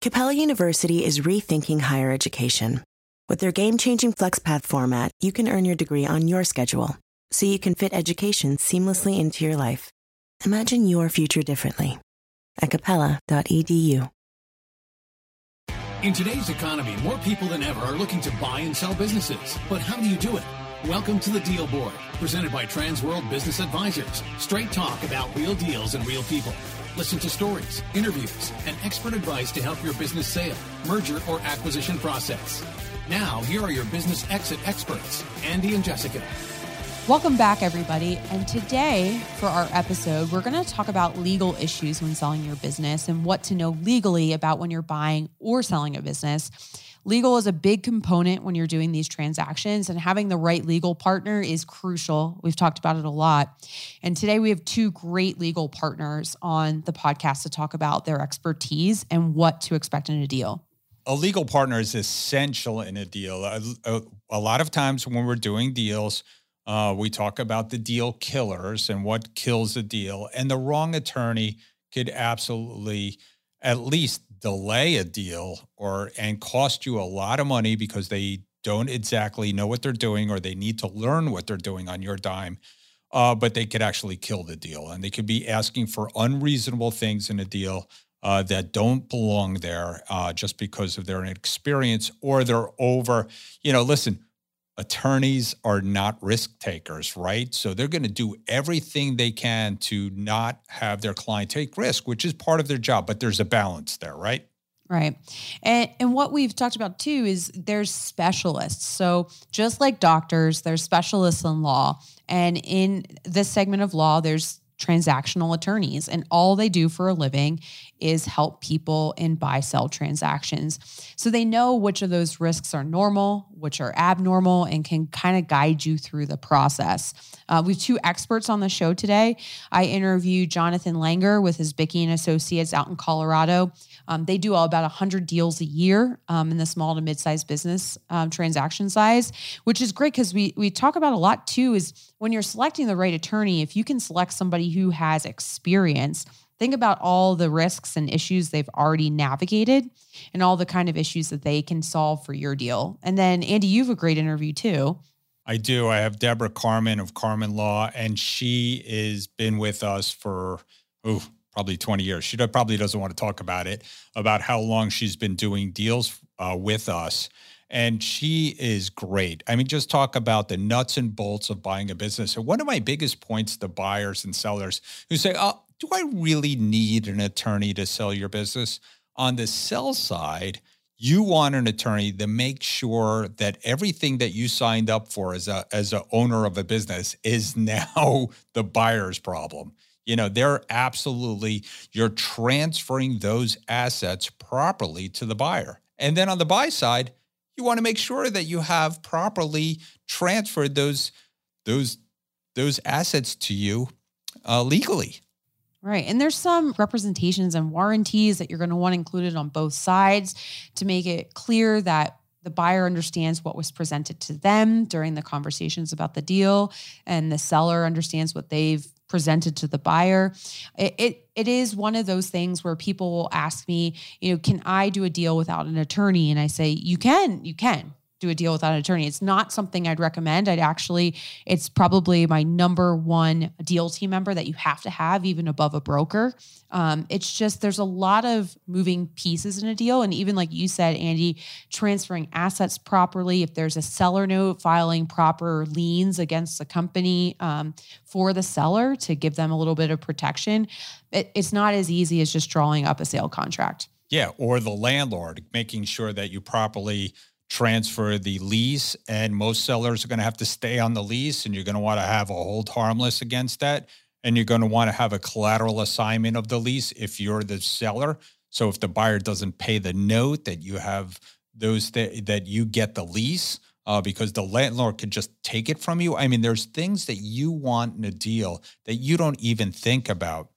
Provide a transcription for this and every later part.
Capella University is rethinking higher education. With their game changing FlexPath format, you can earn your degree on your schedule, so you can fit education seamlessly into your life. Imagine your future differently at capella.edu. In today's economy, more people than ever are looking to buy and sell businesses. But how do you do it? Welcome to the Deal Board, presented by Transworld Business Advisors. Straight talk about real deals and real people. Listen to stories, interviews, and expert advice to help your business sale, merger, or acquisition process. Now, here are your business exit experts, Andy and Jessica. Welcome back, everybody. And today, for our episode, we're going to talk about legal issues when selling your business and what to know legally about when you're buying or selling a business. Legal is a big component when you're doing these transactions, and having the right legal partner is crucial. We've talked about it a lot. And today we have two great legal partners on the podcast to talk about their expertise and what to expect in a deal. A legal partner is essential in a deal. A, a, a lot of times when we're doing deals, uh, we talk about the deal killers and what kills a deal, and the wrong attorney could absolutely at least delay a deal or and cost you a lot of money because they don't exactly know what they're doing or they need to learn what they're doing on your dime. Uh, but they could actually kill the deal and they could be asking for unreasonable things in a deal uh, that don't belong there uh, just because of their inexperience or they're over. You know, listen, attorneys are not risk takers, right? So they're going to do everything they can to not have their client take risk, which is part of their job, but there's a balance there, right? Right. And and what we've talked about too is there's specialists. So just like doctors, there's specialists in law. And in this segment of law, there's transactional attorneys and all they do for a living is help people in buy sell transactions. So they know which of those risks are normal, which are abnormal, and can kind of guide you through the process. Uh, we have two experts on the show today. I interviewed Jonathan Langer with Isbicki and Associates out in Colorado. Um, they do all about 100 deals a year um, in the small to mid-sized business um, transaction size, which is great because we we talk about a lot too. Is when you're selecting the right attorney, if you can select somebody who has experience think about all the risks and issues they've already navigated and all the kind of issues that they can solve for your deal. And then, Andy, you have a great interview too. I do. I have Deborah Carmen of Carmen Law, and she has been with us for, oh, probably 20 years. She probably doesn't want to talk about it, about how long she's been doing deals uh, with us. And she is great. I mean, just talk about the nuts and bolts of buying a business. And one of my biggest points to buyers and sellers who say, oh, do I really need an attorney to sell your business? On the sell side, you want an attorney to make sure that everything that you signed up for as a as a owner of a business is now the buyer's problem you know, they're absolutely, you're transferring those assets properly to the buyer. And then on the buy side, you want to make sure that you have properly transferred those those those assets to you uh, legally. Right. And there's some representations and warranties that you're going to want included on both sides to make it clear that the buyer understands what was presented to them during the conversations about the deal and the seller understands what they've presented to the buyer. It, it, it is one of those things where people will ask me, you know, can I do a deal without an attorney? And I say, you can, you can do a deal without an attorney. It's not something I'd recommend. I'd actually, it's probably my number one deal team member that you have to have, even above a broker. Um, it's just there's a lot of moving pieces in a deal, and even like you said, Andy, transferring assets properly. If there's a seller note, filing proper liens against the company um, for the seller to give them a little bit of protection. It, it's not as easy as just drawing up a sale contract. Yeah, or the landlord making sure that you properly transfer the lease, and most sellers are going to have to stay on the lease, and you're going to want to have a hold harmless against that. And you're going to want to have a collateral assignment of the lease if you're the seller. So if the buyer doesn't pay the note, that you have those th- that you get the lease uh, because the landlord could just take it from you. I mean, there's things that you want in a deal that you don't even think about.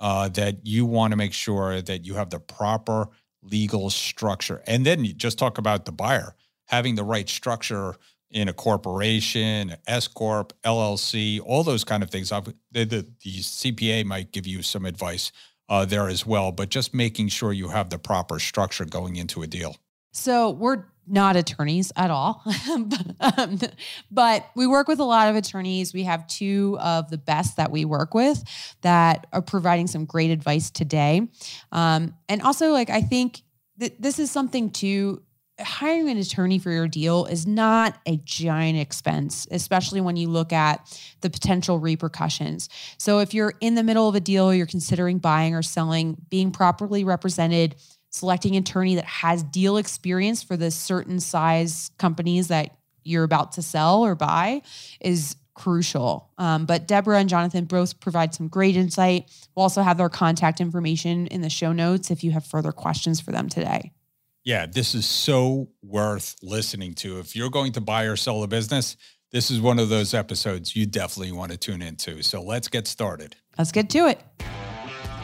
Uh, that you want to make sure that you have the proper legal structure. And then you just talk about the buyer having the right structure in a corporation, S corp, LLC, all those kind of things. The, the, the, CPA might give you some advice uh, there as well, but just making sure you have the proper structure going into a deal. So we're not attorneys at all, um, but we work with a lot of attorneys. We have two of the best that we work with that are providing some great advice today. Um, and also, like, I think that this is something too. Hiring an attorney for your deal is not a giant expense, especially when you look at the potential repercussions. So, if you're in the middle of a deal, you're considering buying or selling, being properly represented, selecting an attorney that has deal experience for the certain size companies that you're about to sell or buy is crucial. Um, but Deborah and Jonathan both provide some great insight. We'll also have their contact information in the show notes if you have further questions for them today. Yeah, this is so worth listening to. If you're going to buy or sell a business, this is one of those episodes you definitely want to tune into. So let's get started. Let's get to it.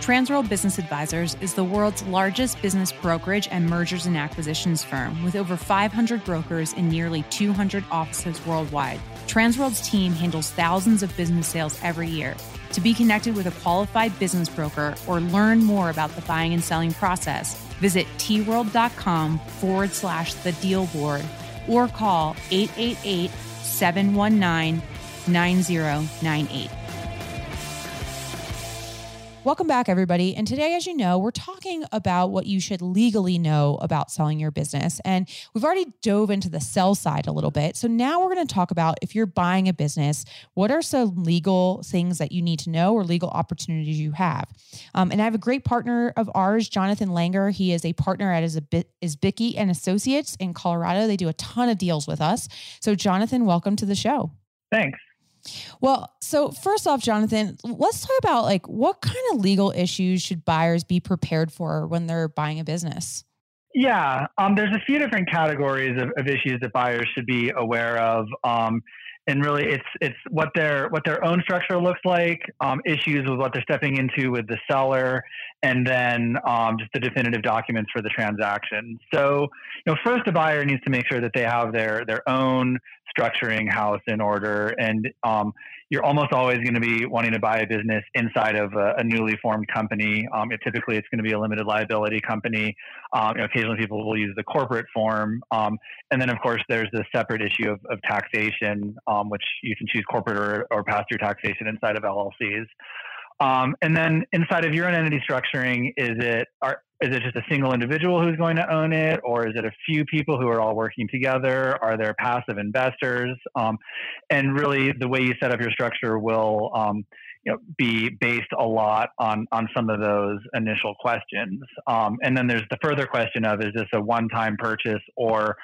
Transworld Business Advisors is the world's largest business brokerage and mergers and acquisitions firm with over 500 brokers in nearly 200 offices worldwide. Transworld's team handles thousands of business sales every year. To be connected with a qualified business broker or learn more about the buying and selling process, visit tworld.com forward slash the deal board or call 888 719 9098. Welcome back, everybody. And today, as you know, we're talking about what you should legally know about selling your business. And we've already dove into the sell side a little bit. So now we're going to talk about if you're buying a business, what are some legal things that you need to know or legal opportunities you have? Um, and I have a great partner of ours, Jonathan Langer. He is a partner at Isbicki and Associates in Colorado. They do a ton of deals with us. So, Jonathan, welcome to the show. Thanks. Well, so first off, Jonathan, let's talk about like what kind of legal issues should buyers be prepared for when they're buying a business? Yeah, um, there's a few different categories of, of, issues that buyers should be aware of. Um, and really, it's it's what their what their own structure looks like, um, issues with what they're stepping into with the seller, and then um, just the definitive documents for the transaction. So, you know, first, a buyer needs to make sure that they have their their own structuring house in order. And um, you're almost always going to be wanting to buy a business inside of a, a newly formed company. Um, it, typically, it's going to be a limited liability company. Um, you know, occasionally, people will use the corporate form. Um, and then, of course, there's the separate issue of, of taxation, um, which you can choose corporate or, or pass through taxation inside of LLCs. Um, and then inside of your own entity structuring, is it are, is it just a single individual who's going to own it, or is it a few people who are all working together? Are there passive investors? Um, and really, the way you set up your structure will um, you know, be based a lot on on some of those initial questions. Um, and then there's the further question of is this a one-time purchase or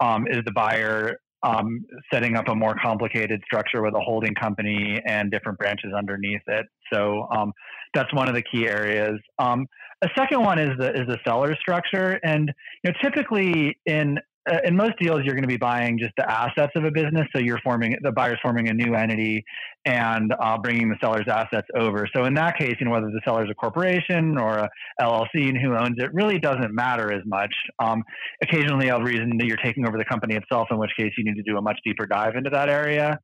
um, is the buyer um, setting up a more complicated structure with a holding company and different branches underneath it. So um, that's one of the key areas. Um, a second one is the is the seller structure, and you know typically in uh, in most deals, you're going to be buying just the assets of a business. So you're forming the buyer's forming a new entity and uh, bringing the seller's assets over. So in that case, you know whether the seller's a corporation or a LLC and who owns it really doesn't matter as much. Um, occasionally, a reason that you're taking over the company itself, in which case you need to do a much deeper dive into that area.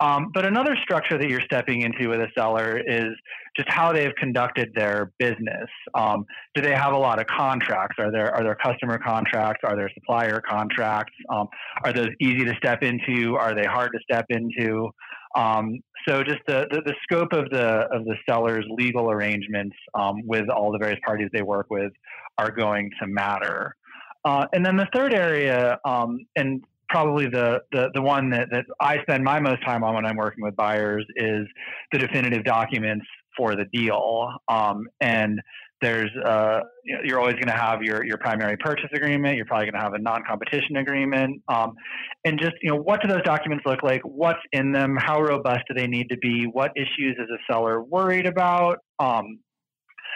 Um, but another structure that you're stepping into with a seller is just how they've conducted their business. Um, do they have a lot of contracts? Are there are there customer contracts? Are there supplier contracts? Um, are those easy to step into? Are they hard to step into? Um, so just the, the, the, scope of the of the seller's legal arrangements um, with all the various parties they work with are going to matter. Uh, and then the third area, um, and probably the, the, the one that, that I spend my most time on when I'm working with buyers is the definitive documents for the deal. Um, and there's uh, you're always going to have your your primary purchase agreement. You're probably going to have a non-competition agreement, um, and just you know what do those documents look like? What's in them? How robust do they need to be? What issues is a seller worried about? Um,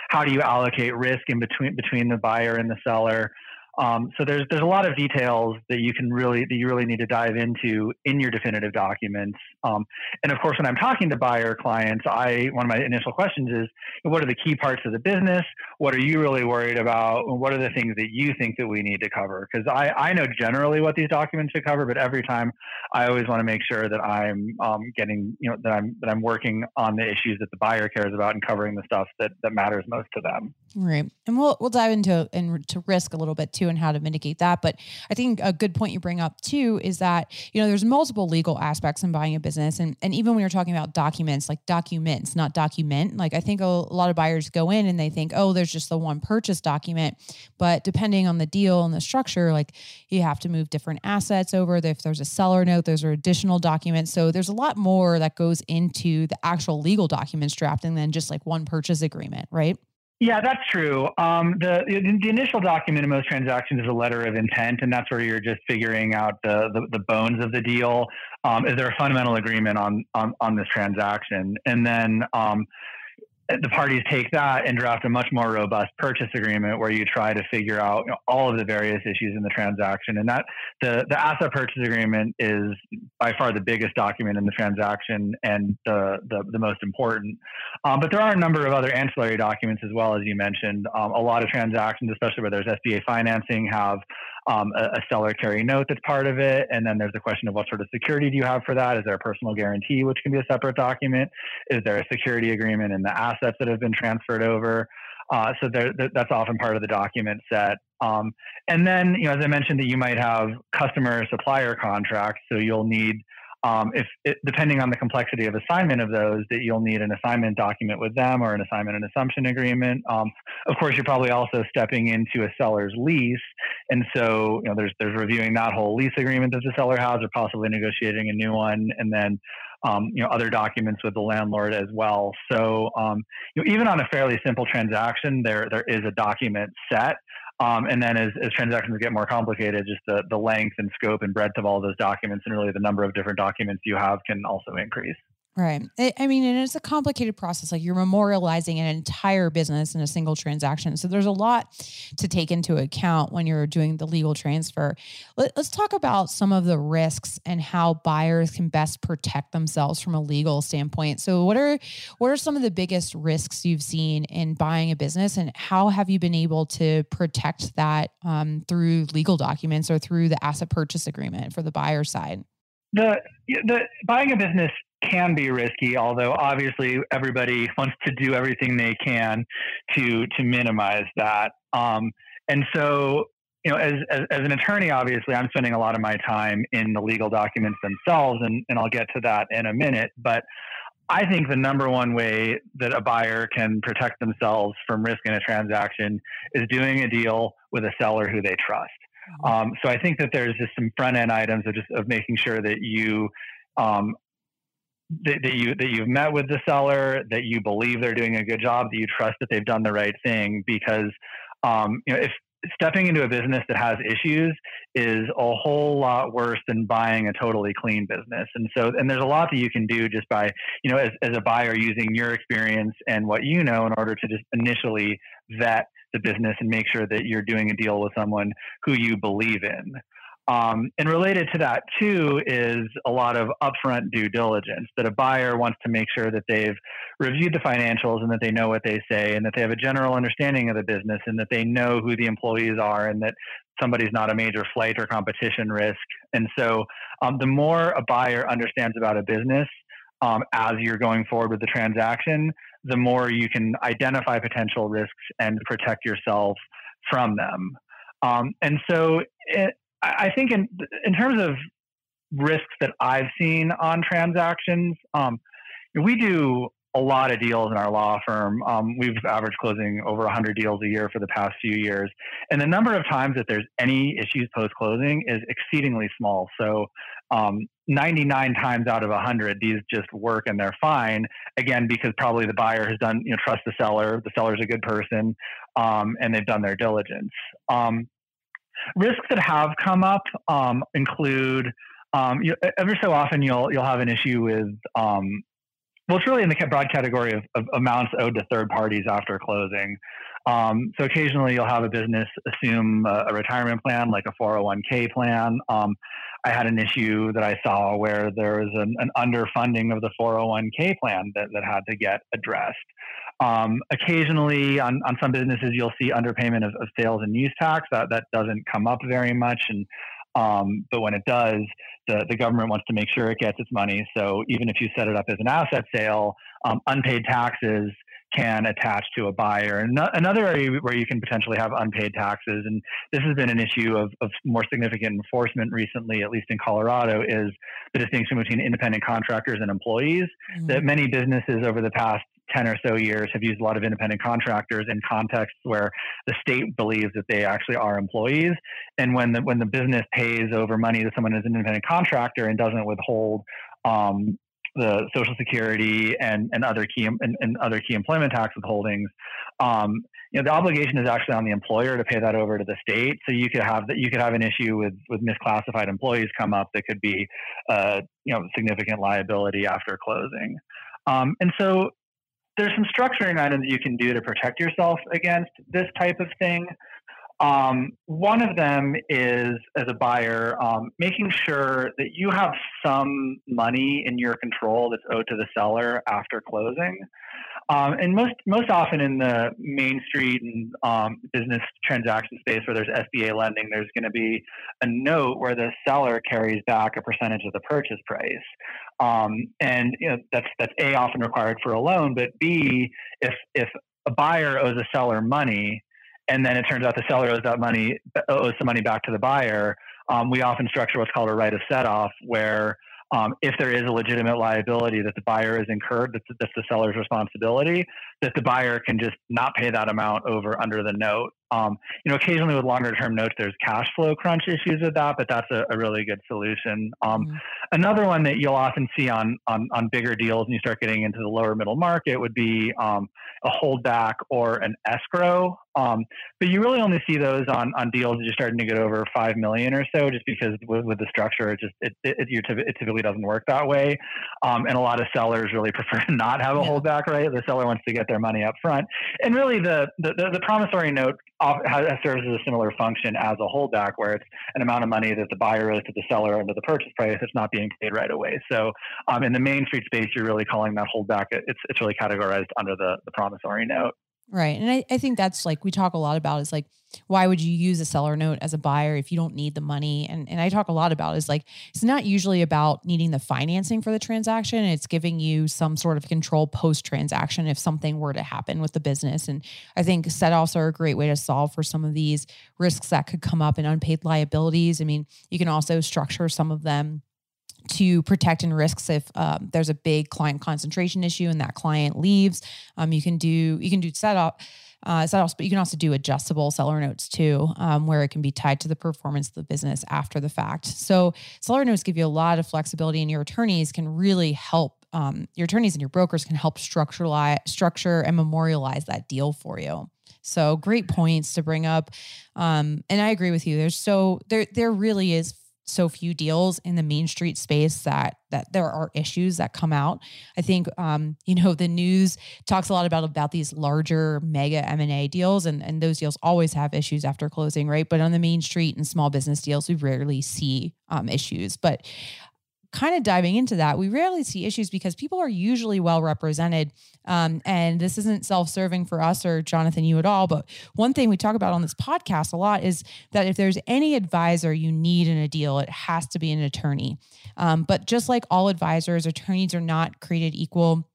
how do you allocate risk in between between the buyer and the seller? Um, so there's there's a lot of details that you can really that you really need to dive into in your definitive documents. Um, and of course, when I'm talking to buyer clients, I one of my initial questions is, what are the key parts of the business? What are you really worried about? What are the things that you think that we need to cover? Because I I know generally what these documents should cover, but every time I always want to make sure that I'm um, getting you know that I'm that I'm working on the issues that the buyer cares about and covering the stuff that that matters most to them. Right, and we'll we'll dive into into risk a little bit too and how to mitigate that. But I think a good point you bring up too is that, you know, there's multiple legal aspects in buying a business. And, and even when you're talking about documents, like documents, not document, like I think a, a lot of buyers go in and they think, oh, there's just the one purchase document. But depending on the deal and the structure, like you have to move different assets over. If there's a seller note, those are additional documents. So there's a lot more that goes into the actual legal documents drafting than just like one purchase agreement, right? Yeah, that's true. Um, the the initial document in most transactions is a letter of intent, and that's where you're just figuring out the the, the bones of the deal. Um, is there a fundamental agreement on on on this transaction? And then um, the parties take that and draft a much more robust purchase agreement where you try to figure out you know, all of the various issues in the transaction. And that the, the asset purchase agreement is by far the biggest document in the transaction and the, the, the most important. Um, but there are a number of other ancillary documents as well, as you mentioned. Um, a lot of transactions, especially where there's SBA financing, have um, a, a, seller carry note that's part of it. And then there's the question of what sort of security do you have for that? Is there a personal guarantee, which can be a separate document? Is there a security agreement in the assets that have been transferred over? Uh, so there, that's often part of the document set. Um, and then, you know, as I mentioned, that you might have customer supplier contracts. So you'll need um, if it, depending on the complexity of assignment of those, that you'll need an assignment document with them or an assignment and assumption agreement. Um, of course, you're probably also stepping into a seller's lease, and so you know there's there's reviewing that whole lease agreement that the seller has, or possibly negotiating a new one, and then um, you know other documents with the landlord as well. So um, you know even on a fairly simple transaction, there there is a document set. Um, and then as, as transactions get more complicated, just the, the length and scope and breadth of all those documents and really the number of different documents you have can also increase. Right. I mean, and it's a complicated process. Like you're memorializing an entire business in a single transaction. So there's a lot to take into account when you're doing the legal transfer. Let, us talk about some of the risks and how buyers can best protect themselves from a legal standpoint. So what are what are some of the biggest risks you've seen in buying a business, and how have you been able to protect that um, through legal documents or through the asset purchase agreement for the buyer side? The the buying a business can be risky, although obviously everybody wants to do everything they can to to minimize that. Um, and so, you know, as, as, as an attorney, obviously, I'm spending a lot of my time in the legal documents themselves, and, and I'll get to that in a minute. But I think the number one way that a buyer can protect themselves from risk in a transaction is doing a deal with a seller who they trust. Mm-hmm. Um, so I think that there's just some front end items of just of making sure that you um, that, that, you that you've met with the seller, that you believe they're doing a good job, that you trust that they've done the right thing. Because um, you know, if stepping into a business that has issues is a whole lot worse than buying a totally clean business. And so, and there's a lot that you can do just by, you know, as, as a buyer using your experience and what you know in order to just initially vet the business and make sure that you're doing a deal with someone who you believe in. Um, and related to that too is a lot of upfront due diligence that a buyer wants to make sure that they've reviewed the financials and that they know what they say and that they have a general understanding of the business and that they know who the employees are and that somebody's not a major flight or competition risk. And so um, the more a buyer understands about a business um, as you're going forward with the transaction, the more you can identify potential risks and protect yourself from them. Um, and so it, I think in in terms of risks that I've seen on transactions, um, we do a lot of deals in our law firm. Um, we've averaged closing over 100 deals a year for the past few years, and the number of times that there's any issues post closing is exceedingly small. So. Um, 99 times out of 100 these just work and they're fine again because probably the buyer has done you know trust the seller the seller's a good person um, and they've done their diligence um, Risks that have come up um, include um, you, every so often you'll you'll have an issue with um, well, it's really in the broad category of, of amounts owed to third parties after closing. Um, so occasionally you'll have a business assume a, a retirement plan, like a 401k plan. Um, I had an issue that I saw where there was an, an underfunding of the 401k plan that, that had to get addressed. Um, occasionally, on, on some businesses, you'll see underpayment of, of, sales and use tax. That that doesn't come up very much, and um, but when it does, the, the government wants to make sure it gets its money. So even if you set it up as an asset sale, um, unpaid taxes can attach to a buyer. And another area where you can potentially have unpaid taxes, and this has been an issue of, of more significant enforcement recently, at least in Colorado, is the distinction between independent contractors and employees. Mm-hmm. That many businesses over the past 10 or so years have used a lot of independent contractors in contexts where the state believes that they actually are employees. And when the, when the business pays over money to someone as an independent contractor and doesn't withhold um, the Social Security and, and other key and, and other key employment tax withholdings, um, you know, the obligation is actually on the employer to pay that over to the state. So you could have that you could have an issue with with misclassified employees come up that could be, uh, you know, significant liability after closing. Um, and so there's some structuring items you can do to protect yourself against this type of thing. Um, one of them is, as a buyer, um, making sure that you have some money in your control that's owed to the seller after closing. Um, and most most often in the main street and um, business transaction space where there's SBA lending, there's going to be a note where the seller carries back a percentage of the purchase price. Um, and you know that's that's a often required for a loan, but b if if a buyer owes a seller money, and then it turns out the seller owes that money owes some money back to the buyer, um, we often structure what's called a right of set off, where um, if there is a legitimate liability that the buyer has incurred, that's, that's the seller's responsibility, that the buyer can just not pay that amount over under the note. Um, you know, occasionally with longer term notes, there's cash flow crunch issues with that, but that's a, a really good solution. Um, mm-hmm. Another one that you'll often see on, on, on bigger deals and you start getting into the lower middle market would be um, a holdback or an escrow. Um, but you really only see those on, on deals that you're starting to get over five million or so, just because with, with the structure, it just it, it, it, typically doesn't work that way. Um, and a lot of sellers really prefer to not have a yeah. holdback, right? The seller wants to get their money up front. And really, the the, the, the promissory note serves as a similar function as a holdback, where it's an amount of money that the buyer owes to the seller under the purchase price that's not being paid right away. So, um, in the main street space, you're really calling that holdback. It's it's really categorized under the the promissory note. Right. And I, I think that's like we talk a lot about is like, why would you use a seller note as a buyer if you don't need the money? And and I talk a lot about is like it's not usually about needing the financing for the transaction. It's giving you some sort of control post transaction if something were to happen with the business. And I think set offs are a great way to solve for some of these risks that could come up in unpaid liabilities. I mean, you can also structure some of them to protect and risks if um, there's a big client concentration issue and that client leaves. Um, you can do you can do set up. Uh, set offs, but you can also do adjustable seller notes too, um, where it can be tied to the performance of the business after the fact. So seller notes give you a lot of flexibility, and your attorneys can really help. Um, your attorneys and your brokers can help structure structure and memorialize that deal for you. So great points to bring up, um, and I agree with you. There's so there there really is so few deals in the main street space that that there are issues that come out. I think um, you know the news talks a lot about about these larger mega M and A deals, and and those deals always have issues after closing, right? But on the main street and small business deals, we rarely see um, issues. But kind of diving into that, we rarely see issues because people are usually well represented. Um, and this isn't self serving for us or Jonathan, you at all. But one thing we talk about on this podcast a lot is that if there's any advisor you need in a deal, it has to be an attorney. Um, but just like all advisors, attorneys are not created equal.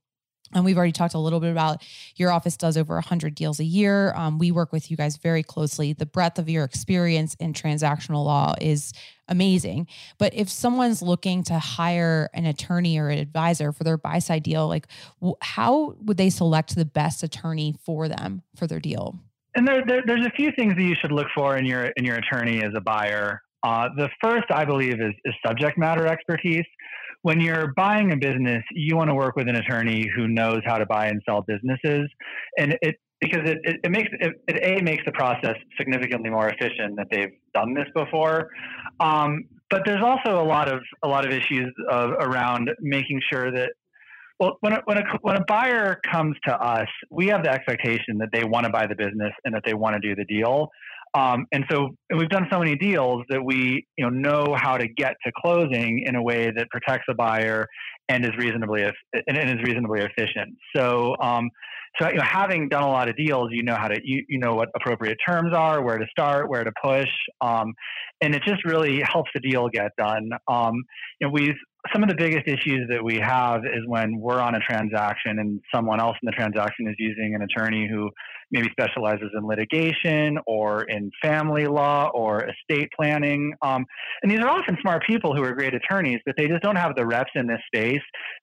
And we've already talked a little bit about your office does over 100 deals a year. Um, we work with you guys very closely. The breadth of your experience in transactional law is amazing. But if someone's looking to hire an attorney or an advisor for their buy side deal, like how would they select the best attorney for them for their deal? And there, there, there's a few things that you should look for in your in your attorney as a buyer. Uh, the first, I believe, is, is subject matter expertise when you're buying a business, you want to work with an attorney who knows how to buy and sell businesses, and it because it, it, it makes it, it, a makes the process significantly more efficient that they've done this before. Um, but there's also a lot of a lot of issues of, around making sure that Well, when a, when a when a buyer comes to us, we have the expectation that they want to buy the business and that they want to do the deal. Um, and so and we've done so many deals that we you know know how to get to closing in a way that protects the buyer and is reasonably and is reasonably efficient. So um, so you know, having done a lot of deals, you know how to you, you know what appropriate terms are, where to start, where to push, um, and it just really helps the deal get done. Um, we've some of the biggest issues that we have is when we're on a transaction and someone else in the transaction is using an attorney who maybe specializes in litigation or in family law or estate planning. Um, and these are often smart people who are great attorneys, but they just don't have the reps in this space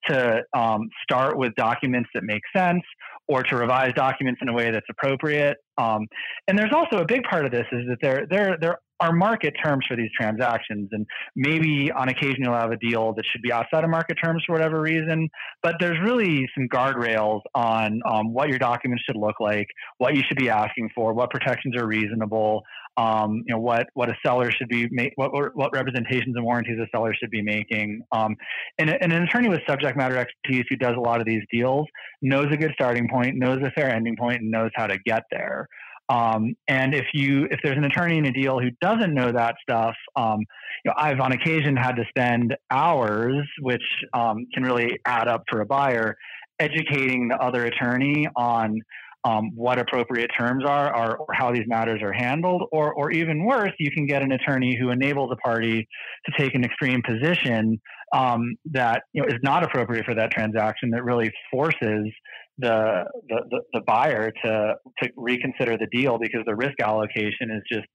to um, start with documents that make sense or to revise documents in a way that's appropriate. Um, and there's also a big part of this is that there there there are market terms for these transactions, and maybe on occasion you'll have a deal that should be outside of market terms for whatever reason. But there's really some guardrails on um, what your documents should look like, what you should be asking for, what protections are reasonable, um, you know what what a seller should be make, what what representations and warranties a seller should be making. Um, and, and, an attorney with subject matter expertise who does a lot of these deals knows a good starting point, knows a fair ending point, and knows how to get there. Um, and if you if there's an attorney in a deal who doesn't know that stuff, um, you know, I've on occasion had to spend hours, which um, can really add up for a buyer, educating the other attorney on um, what appropriate terms are, or, how these matters are handled, or, or even worse, you can get an attorney who enables a party to take an extreme position um, that you know is not appropriate for that transaction, that really forces the, the, the buyer to to reconsider the deal because the risk allocation is just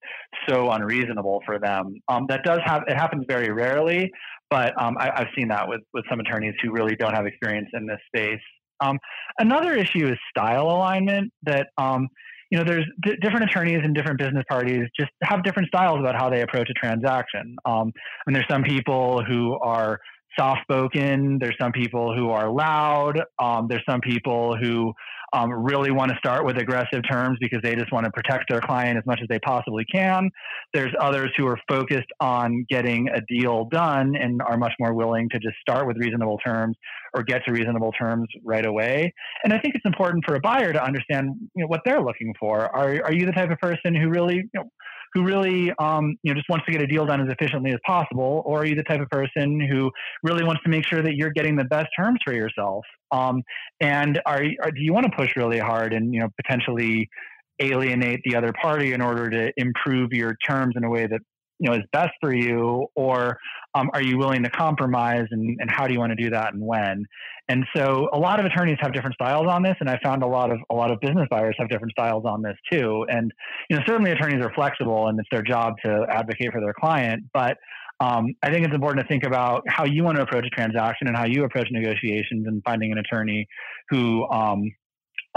so unreasonable for them. Um, that does have it happens very rarely, but um, I, have seen that with with some attorneys who really don't have experience in this space. Um, another issue is style alignment. That um, you know, there's d- different attorneys and different business parties just have different styles about how they approach a transaction. Um, and there's some people who are soft spoken. There's some people who are loud. Um, there's some people who um, really want to start with aggressive terms because they just want to protect their client as much as they possibly can. There's others who are focused on getting a deal done and are much more willing to just start with reasonable terms or get to reasonable terms right away. And I think it's important for a buyer to understand you know, what they're looking for. Are, are you the type of person who really you know, who really um, you know just wants to get a deal done as efficiently as possible, or are you the type of person who really wants to make sure that you're getting the best terms for yourself? Um, and are, are, do you want to push really hard and you know potentially alienate the other party in order to improve your terms in a way that you know is best for you or um, are you willing to compromise and, and how do you want to do that and when and so a lot of attorneys have different styles on this and i found a lot of a lot of business buyers have different styles on this too and you know certainly attorneys are flexible and it's their job to advocate for their client but um, I think it's important to think about how you want to approach a transaction and how you approach negotiations and finding an attorney who um,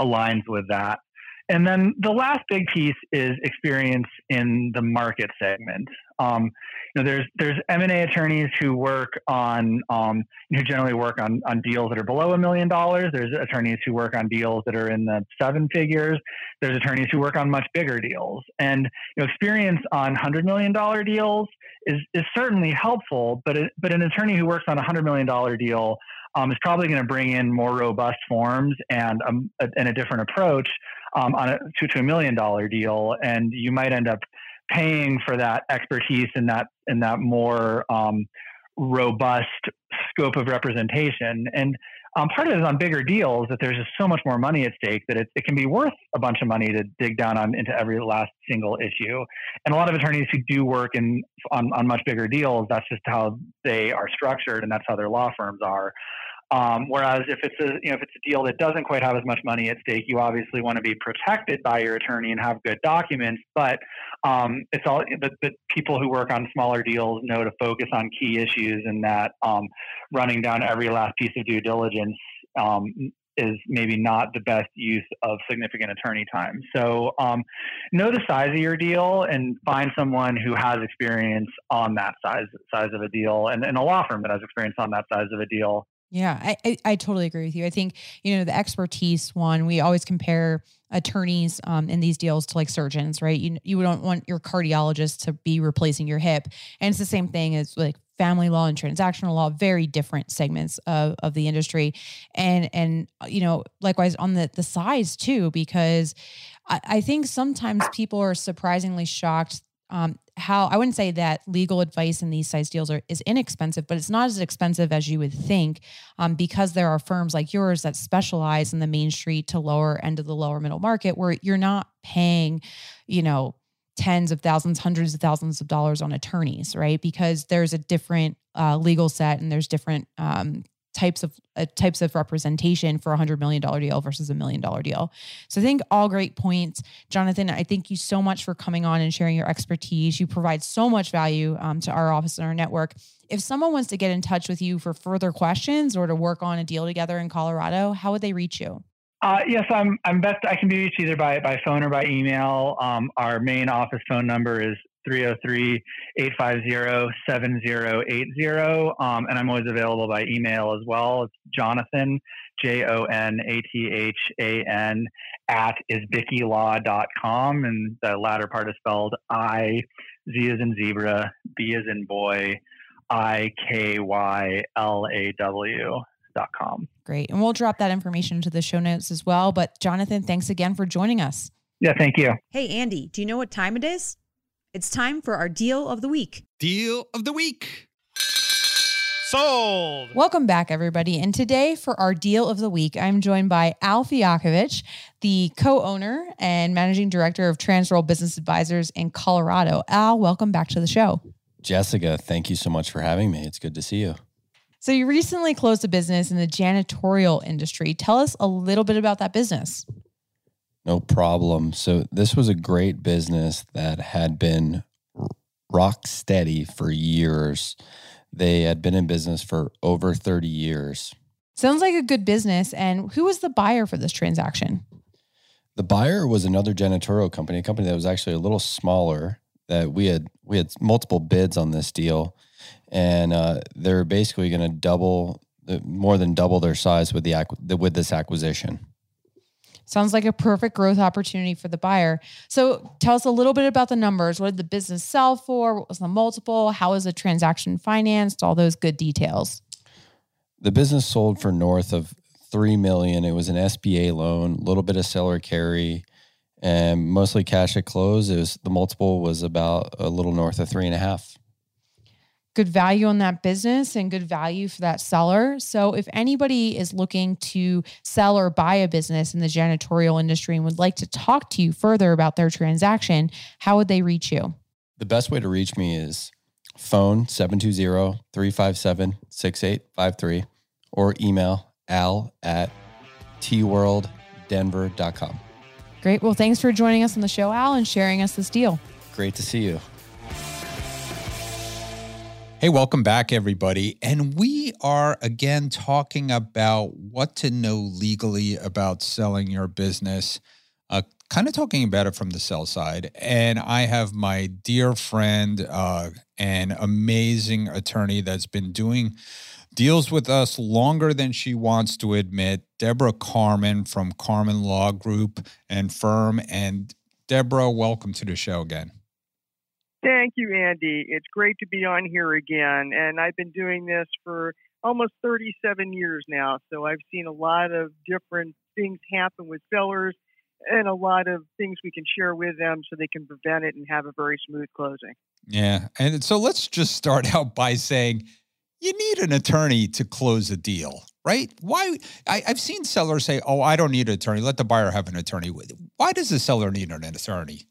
aligns with that. And then the last big piece is experience in the market segment. Um, you know, there's there's M and A attorneys who work on um, who generally work on on deals that are below a million dollars. There's attorneys who work on deals that are in the seven figures. There's attorneys who work on much bigger deals. And you know, experience on hundred million dollar deals is is certainly helpful. But it, but an attorney who works on a hundred million dollar deal um, is probably going to bring in more robust forms and um, a, and a different approach um, on a to, to a million dollar deal, and you might end up paying for that expertise and that and that more um, robust scope of representation. And um, part of it is on bigger deals that there's just so much more money at stake that it, it can be worth a bunch of money to dig down on into every last single issue. And a lot of attorneys who do work in on, on much bigger deals, that's just how they are structured, and that's how their law firms are. Um, whereas if it's a you know if it's a deal that doesn't quite have as much money at stake, you obviously want to be protected by your attorney and have good documents. But um, it's all but, but people who work on smaller deals know to focus on key issues, and that um, running down every last piece of due diligence um, is maybe not the best use of significant attorney time. So um, know the size of your deal and find someone who has experience on that size size of a deal, and, and a law firm that has experience on that size of a deal yeah, I, I, I totally agree with you. I think you know the expertise one. We always compare attorneys um, in these deals to like surgeons, right? You you don't want your cardiologist to be replacing your hip, and it's the same thing as like family law and transactional law, very different segments of, of the industry. And and you know, likewise on the the size too, because I, I think sometimes people are surprisingly shocked um, how I wouldn't say that legal advice in these size deals are is inexpensive, but it's not as expensive as you would think, um, because there are firms like yours that specialize in the main street to lower end of the lower middle market, where you're not paying, you know, tens of thousands, hundreds of thousands of dollars on attorneys, right? Because there's a different uh, legal set and there's different um, types of uh, types of representation for a hundred million dollar deal versus a million dollar deal. So I think all great points, Jonathan. I thank you so much for coming on and sharing your expertise. You provide so much value um, to our office and our network. If someone wants to get in touch with you for further questions or to work on a deal together in Colorado, how would they reach you? Uh, yes, I'm. I'm best. I can be reached either by by phone or by email. Um, our main office phone number is 303-850-7080. Um, and I'm always available by email as well. It's Jonathan, J-O-N-A-T-H-A-N at izbikylaw.com. And the latter part is spelled I, Z as in zebra, B as in boy, I-K-Y-L-A-W dot com. Great. And we'll drop that information into the show notes as well. But Jonathan, thanks again for joining us. Yeah, thank you. Hey, Andy, do you know what time it is? It's time for our deal of the week. Deal of the week. Sold. Welcome back, everybody. And today, for our deal of the week, I'm joined by Al Fiakovich, the co owner and managing director of Transworld Business Advisors in Colorado. Al, welcome back to the show. Jessica, thank you so much for having me. It's good to see you. So, you recently closed a business in the janitorial industry. Tell us a little bit about that business. No problem. So, this was a great business that had been rock steady for years. They had been in business for over 30 years. Sounds like a good business. And who was the buyer for this transaction? The buyer was another janitorial company, a company that was actually a little smaller. That we had we had multiple bids on this deal, and uh, they're basically going to double, more than double their size with the with this acquisition. Sounds like a perfect growth opportunity for the buyer. So tell us a little bit about the numbers. What did the business sell for? What was the multiple? How was the transaction financed? All those good details. The business sold for north of three million. It was an SBA loan, a little bit of seller carry, and mostly cash at close. It was the multiple was about a little north of three and a half good value on that business and good value for that seller. So if anybody is looking to sell or buy a business in the janitorial industry and would like to talk to you further about their transaction, how would they reach you? The best way to reach me is phone 720-357-6853 or email al at tworlddenver.com. Great. Well, thanks for joining us on the show, Al, and sharing us this deal. Great to see you. Hey, welcome back, everybody. And we are again talking about what to know legally about selling your business, uh, kind of talking about it from the sell side. And I have my dear friend uh, and amazing attorney that's been doing deals with us longer than she wants to admit, Deborah Carmen from Carmen Law Group and Firm. And Deborah, welcome to the show again. Thank you, Andy. It's great to be on here again. And I've been doing this for almost 37 years now. So I've seen a lot of different things happen with sellers and a lot of things we can share with them so they can prevent it and have a very smooth closing. Yeah. And so let's just start out by saying you need an attorney to close a deal, right? Why? I, have seen sellers say, oh, I don't need an attorney. Let the buyer have an attorney. Why does the seller need an attorney?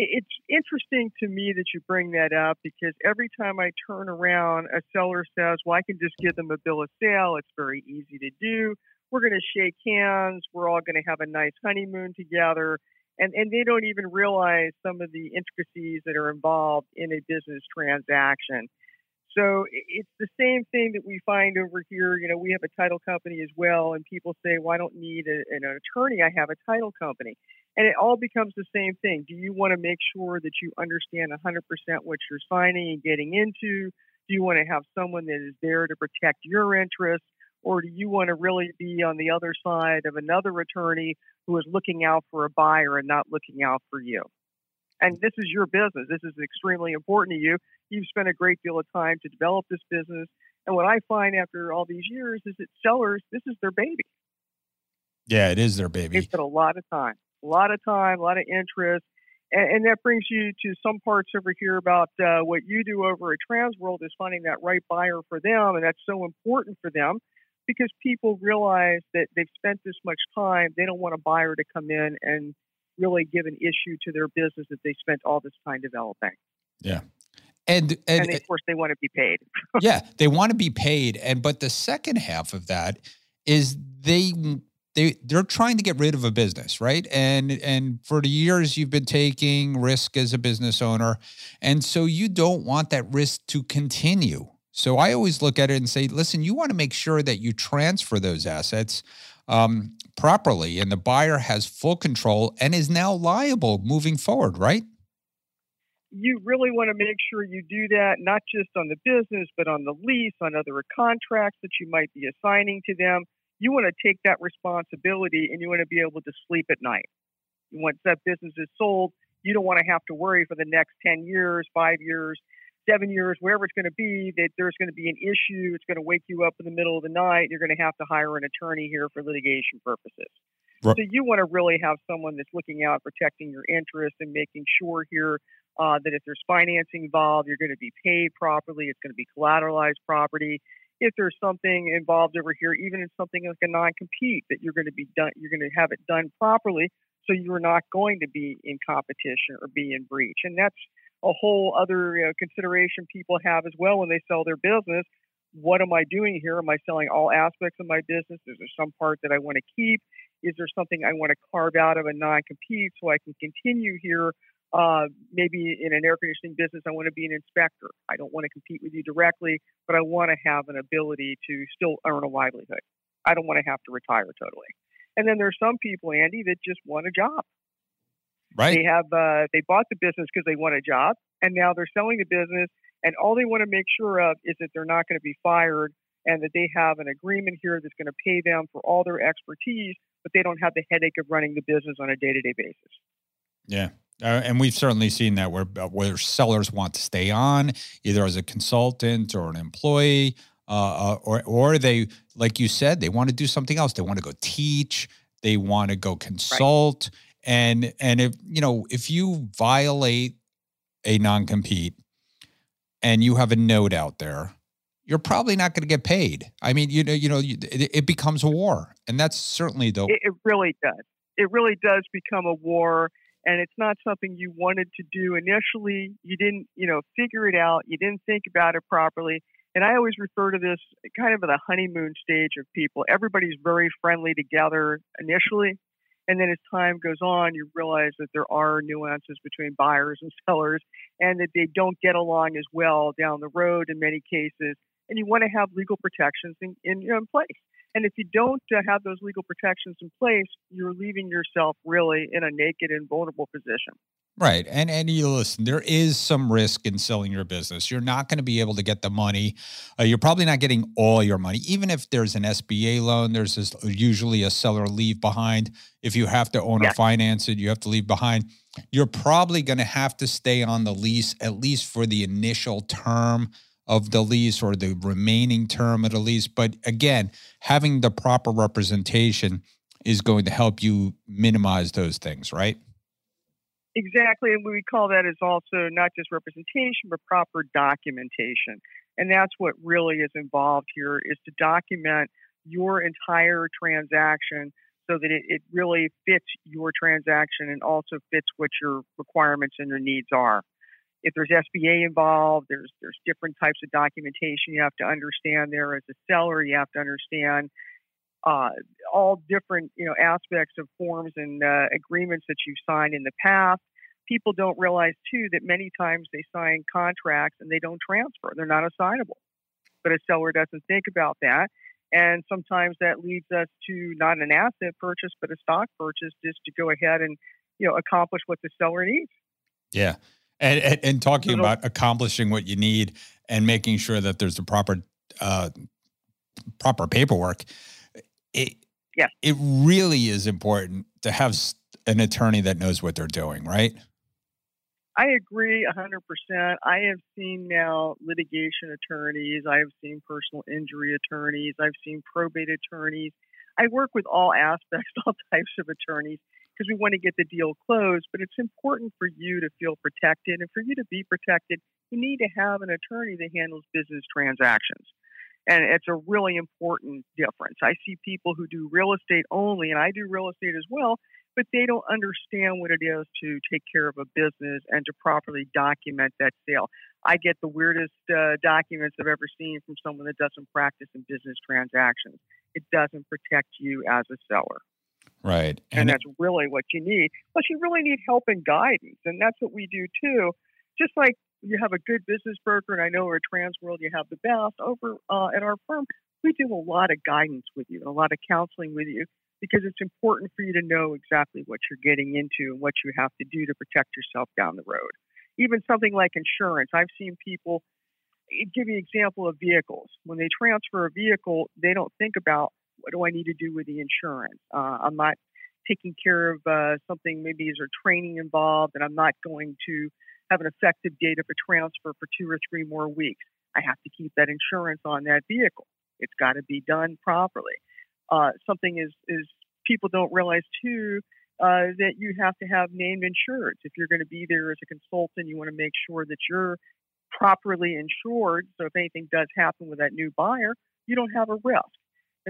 it's interesting to me that you bring that up because every time I turn around, a seller says, Well, I can just give them a bill of sale. It's very easy to do. We're going to shake hands. We're all going to have a nice honeymoon together. And, and they don't even realize some of the intricacies that are involved in a business transaction. So it's the same thing that we find over here. You know, we have a title company as well, and people say, "Well, I don't need a, an attorney. I have a title company." And it all becomes the same thing. Do you want to make sure that you understand 100% what you're signing and getting into? Do you want to have someone that is there to protect your interests? Or do you want to really be on the other side of another attorney who is looking out for a buyer and not looking out for you? And this is your business. This is extremely important to you. You've spent a great deal of time to develop this business. And what I find after all these years is that sellers, this is their baby. Yeah, it is their baby. They put a lot of time, a lot of time, a lot of interest. And, and that brings you to some parts over here about uh, what you do over at Transworld is finding that right buyer for them. And that's so important for them because people realize that they've spent this much time. They don't want a buyer to come in and really give an issue to their business that they spent all this time developing. Yeah. And, and, and of course they want to be paid. yeah, they want to be paid. And but the second half of that is they they they're trying to get rid of a business, right? And and for the years you've been taking risk as a business owner, and so you don't want that risk to continue. So I always look at it and say, listen, you want to make sure that you transfer those assets um, properly, and the buyer has full control and is now liable moving forward, right? You really want to make sure you do that, not just on the business, but on the lease, on other contracts that you might be assigning to them. You want to take that responsibility and you want to be able to sleep at night. Once that business is sold, you don't want to have to worry for the next 10 years, five years, seven years, wherever it's going to be, that there's going to be an issue. It's going to wake you up in the middle of the night. You're going to have to hire an attorney here for litigation purposes. Right. So you want to really have someone that's looking out, protecting your interests, and making sure here uh, that if there's financing involved, you're going to be paid properly. It's going to be collateralized property. If there's something involved over here, even in something like a non-compete, that you're going to be done, you're going to have it done properly, so you're not going to be in competition or be in breach. And that's a whole other you know, consideration people have as well when they sell their business. What am I doing here? Am I selling all aspects of my business? Is there some part that I want to keep? Is there something I want to carve out of a non compete so I can continue here? Uh, maybe in an air conditioning business, I want to be an inspector. I don't want to compete with you directly, but I want to have an ability to still earn a livelihood. I don't want to have to retire totally. And then there's some people, Andy, that just want a job. Right. They have uh, they bought the business because they want a job, and now they're selling the business, and all they want to make sure of is that they're not going to be fired, and that they have an agreement here that's going to pay them for all their expertise, but they don't have the headache of running the business on a day to day basis. Yeah. Uh, and we've certainly seen that where uh, where sellers want to stay on either as a consultant or an employee, uh, uh, or or they like you said they want to do something else. They want to go teach. They want to go consult. Right and and if you know if you violate a non-compete and you have a note out there you're probably not going to get paid i mean you know you know it, it becomes a war and that's certainly the it, it really does it really does become a war and it's not something you wanted to do initially you didn't you know figure it out you didn't think about it properly and i always refer to this kind of the honeymoon stage of people everybody's very friendly together initially and then as time goes on, you realize that there are nuances between buyers and sellers and that they don't get along as well down the road in many cases. And you want to have legal protections in, in, in place. And if you don't uh, have those legal protections in place, you're leaving yourself really in a naked and vulnerable position. Right. And and you listen, there is some risk in selling your business. You're not going to be able to get the money. Uh, you're probably not getting all your money. Even if there's an SBA loan, there's this, usually a seller leave behind. If you have to own or finance it, you have to leave behind. You're probably going to have to stay on the lease at least for the initial term of the lease or the remaining term of the lease. But again, having the proper representation is going to help you minimize those things, right? Exactly, and we call that is also not just representation, but proper documentation. And that's what really is involved here is to document your entire transaction so that it, it really fits your transaction and also fits what your requirements and your needs are. If there's SBA involved, there's there's different types of documentation you have to understand there as a seller. You have to understand uh, all different you know aspects of forms and uh, agreements that you've signed in the past. People don't realize too that many times they sign contracts and they don't transfer; they're not assignable. But a seller doesn't think about that, and sometimes that leads us to not an asset purchase but a stock purchase, just to go ahead and you know accomplish what the seller needs. Yeah, and and, and talking about accomplishing what you need and making sure that there's the proper uh, proper paperwork it yeah. it really is important to have an attorney that knows what they're doing, right? I agree 100%. I have seen now litigation attorneys, I have seen personal injury attorneys, I've seen probate attorneys. I work with all aspects, all types of attorneys because we want to get the deal closed, but it's important for you to feel protected. And for you to be protected, you need to have an attorney that handles business transactions. And it's a really important difference. I see people who do real estate only, and I do real estate as well, but they don't understand what it is to take care of a business and to properly document that sale. I get the weirdest uh, documents I've ever seen from someone that doesn't practice in business transactions. It doesn't protect you as a seller. Right. And, and that's it, really what you need. Plus, you really need help and guidance. And that's what we do too. Just like you have a good business broker, and I know at Transworld you have the best over uh, at our firm, we do a lot of guidance with you, a lot of counseling with you, because it's important for you to know exactly what you're getting into and what you have to do to protect yourself down the road. Even something like insurance. I've seen people eh, give you an example of vehicles. When they transfer a vehicle, they don't think about what do I need to do with the insurance? Uh, I'm not taking care of uh, something, maybe is there training involved, and I'm not going to have an effective date of a transfer for two or three more weeks. I have to keep that insurance on that vehicle. It's got to be done properly. Uh, something is, is people don't realize too uh, that you have to have named insureds. If you're going to be there as a consultant, you want to make sure that you're properly insured. So if anything does happen with that new buyer, you don't have a risk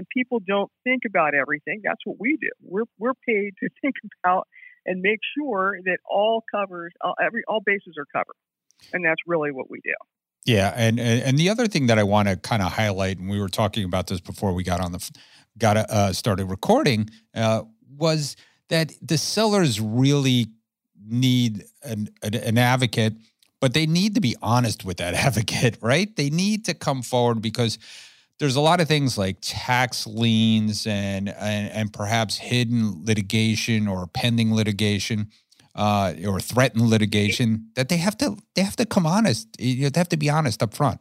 and people don't think about everything. That's what we do. We're we're paid to think about and make sure that all covers all, every all bases are covered, and that's really what we do. Yeah, and and the other thing that I want to kind of highlight, and we were talking about this before we got on the got uh, started recording, uh, was that the sellers really need an, an advocate, but they need to be honest with that advocate, right? They need to come forward because there's a lot of things like tax liens and and, and perhaps hidden litigation or pending litigation uh, or threatened litigation that they have to they have to come honest. You have to be honest up front.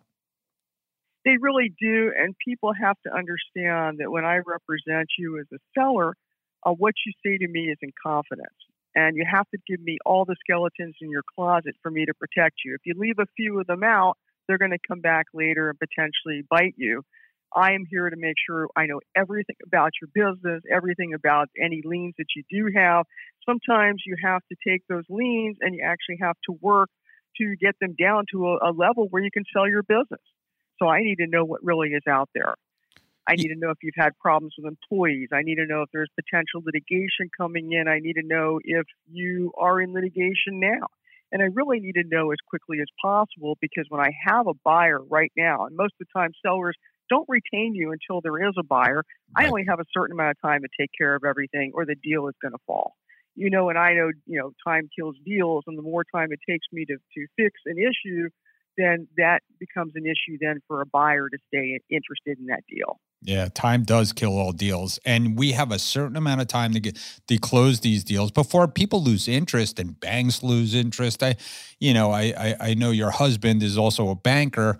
They really do, and people have to understand that when I represent you as a seller, uh, what you say to me is in confidence, and you have to give me all the skeletons in your closet for me to protect you. If you leave a few of them out, they're going to come back later and potentially bite you. I am here to make sure I know everything about your business, everything about any liens that you do have. Sometimes you have to take those liens and you actually have to work to get them down to a, a level where you can sell your business. So I need to know what really is out there. I need to know if you've had problems with employees. I need to know if there's potential litigation coming in. I need to know if you are in litigation now. And I really need to know as quickly as possible because when I have a buyer right now, and most of the time sellers don't retain you until there is a buyer. Right. I only have a certain amount of time to take care of everything, or the deal is going to fall. You know, and I know, you know, time kills deals, and the more time it takes me to, to fix an issue, then that becomes an issue then for a buyer to stay interested in that deal. Yeah, time does kill all deals, and we have a certain amount of time to get to close these deals before people lose interest and banks lose interest. I, you know, I I, I know your husband is also a banker,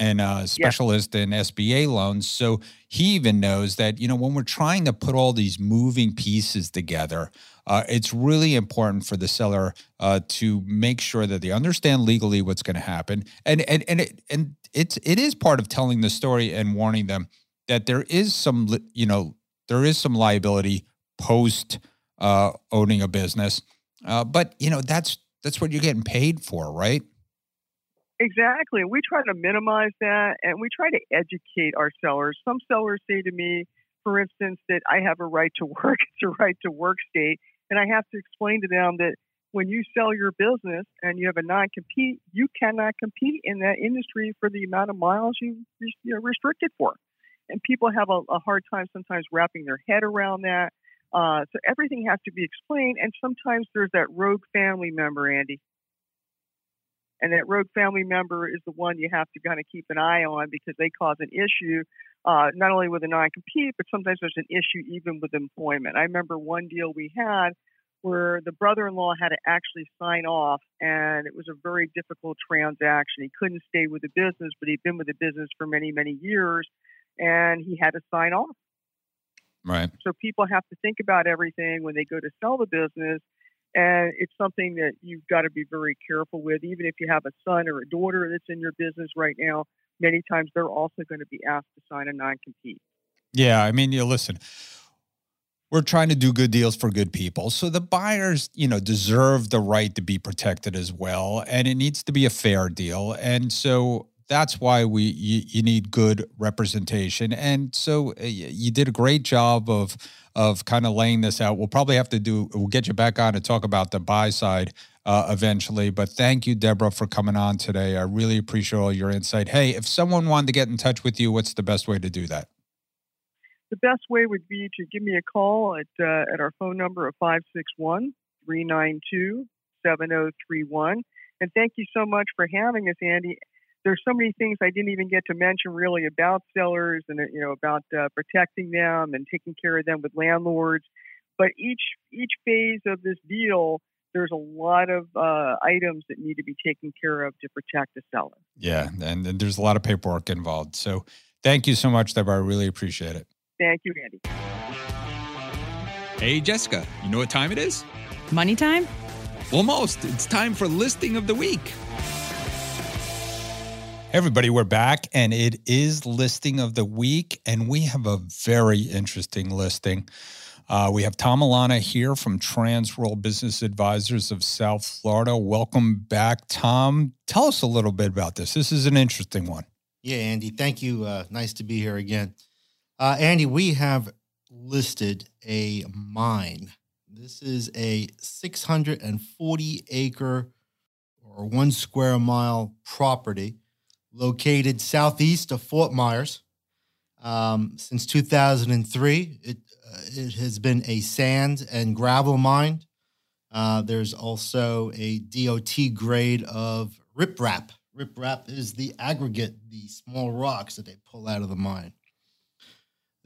and a specialist yeah. in SBA loans. So he even knows that, you know, when we're trying to put all these moving pieces together, uh, it's really important for the seller uh, to make sure that they understand legally what's going to happen, and and and it, and it's it is part of telling the story and warning them that there is some you know there is some liability post uh, owning a business, uh, but you know that's that's what you're getting paid for, right? Exactly. We try to minimize that and we try to educate our sellers. Some sellers say to me, for instance, that I have a right to work, it's a right to work state. And I have to explain to them that when you sell your business and you have a non compete, you cannot compete in that industry for the amount of miles you, you're restricted for. And people have a, a hard time sometimes wrapping their head around that. Uh, so everything has to be explained. And sometimes there's that rogue family member, Andy, and that rogue family member is the one you have to kind of keep an eye on because they cause an issue, uh, not only with a non-compete, but sometimes there's an issue even with employment. I remember one deal we had where the brother-in-law had to actually sign off, and it was a very difficult transaction. He couldn't stay with the business, but he'd been with the business for many, many years, and he had to sign off. Right. So people have to think about everything when they go to sell the business And it's something that you've got to be very careful with. Even if you have a son or a daughter that's in your business right now, many times they're also going to be asked to sign a non compete. Yeah. I mean, you listen, we're trying to do good deals for good people. So the buyers, you know, deserve the right to be protected as well. And it needs to be a fair deal. And so that's why we you, you need good representation. And so uh, you did a great job of of kind of laying this out. We'll probably have to do. We'll get you back on to talk about the buy side uh, eventually. But thank you, Deborah, for coming on today. I really appreciate all your insight. Hey, if someone wanted to get in touch with you, what's the best way to do that? The best way would be to give me a call at uh, at our phone number of 561 392 7031. And thank you so much for having us, Andy there's so many things I didn't even get to mention really about sellers and you know about uh, protecting them and taking care of them with landlords. But each each phase of this deal, there's a lot of uh, items that need to be taken care of to protect the seller. Yeah, and, and there's a lot of paperwork involved. So thank you so much, Deborah. I really appreciate it. Thank you, Andy. Hey, Jessica, you know what time it is? Money time? Almost. It's time for listing of the week. Everybody, we're back, and it is listing of the week, and we have a very interesting listing. Uh, we have Tom Milana here from Transworld Business Advisors of South Florida. Welcome back, Tom. Tell us a little bit about this. This is an interesting one. Yeah, Andy. Thank you. Uh, nice to be here again. Uh, Andy, we have listed a mine. This is a 640 acre or one square mile property located southeast of Fort Myers. Um, since 2003, it, uh, it has been a sand and gravel mine. Uh, there's also a DOT grade of riprap. Riprap is the aggregate, the small rocks that they pull out of the mine.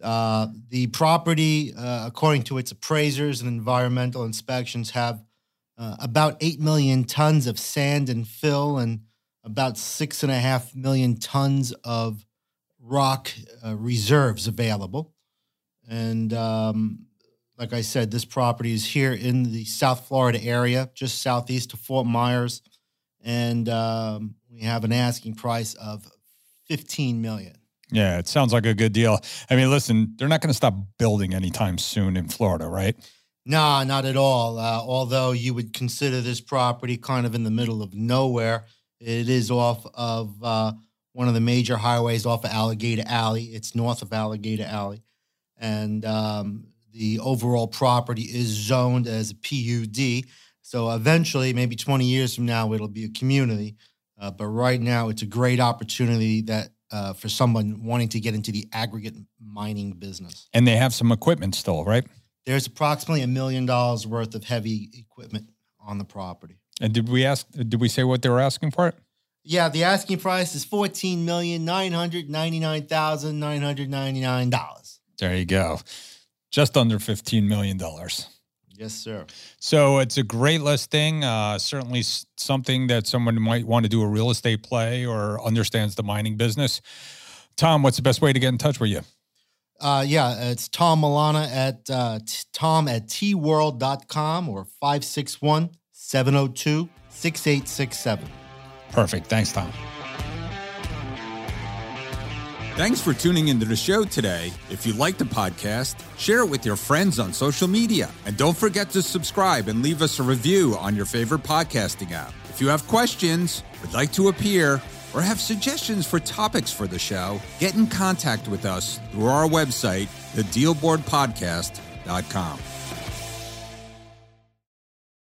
Uh, the property, uh, according to its appraisers and environmental inspections, have uh, about 8 million tons of sand and fill and about six and a half million tons of rock uh, reserves available. And um, like I said, this property is here in the South Florida area, just southeast of Fort Myers. And um, we have an asking price of 15 million. Yeah, it sounds like a good deal. I mean, listen, they're not going to stop building anytime soon in Florida, right? No, not at all. Uh, although you would consider this property kind of in the middle of nowhere it is off of uh, one of the major highways off of Alligator Alley. It's north of Alligator Alley. And um, the overall property is zoned as a PUD. So eventually, maybe 20 years from now, it'll be a community. Uh, but right now, it's a great opportunity that uh, for someone wanting to get into the aggregate mining business. And they have some equipment still, right? There's approximately a million dollars worth of heavy equipment on the property. And did we ask? Did we say what they were asking for it? Yeah, the asking price is fourteen million nine hundred ninety nine thousand nine hundred ninety nine dollars. There you go, just under fifteen million dollars. Yes, sir. So it's a great listing. Uh, certainly something that someone might want to do a real estate play or understands the mining business. Tom, what's the best way to get in touch with you? Uh, yeah, it's Tom Milana at uh, t- tom at tworld.com or 561 702 6867. Perfect. Thanks, Tom. Thanks for tuning into the show today. If you like the podcast, share it with your friends on social media. And don't forget to subscribe and leave us a review on your favorite podcasting app. If you have questions, would like to appear, or have suggestions for topics for the show, get in contact with us through our website, thedealboardpodcast.com.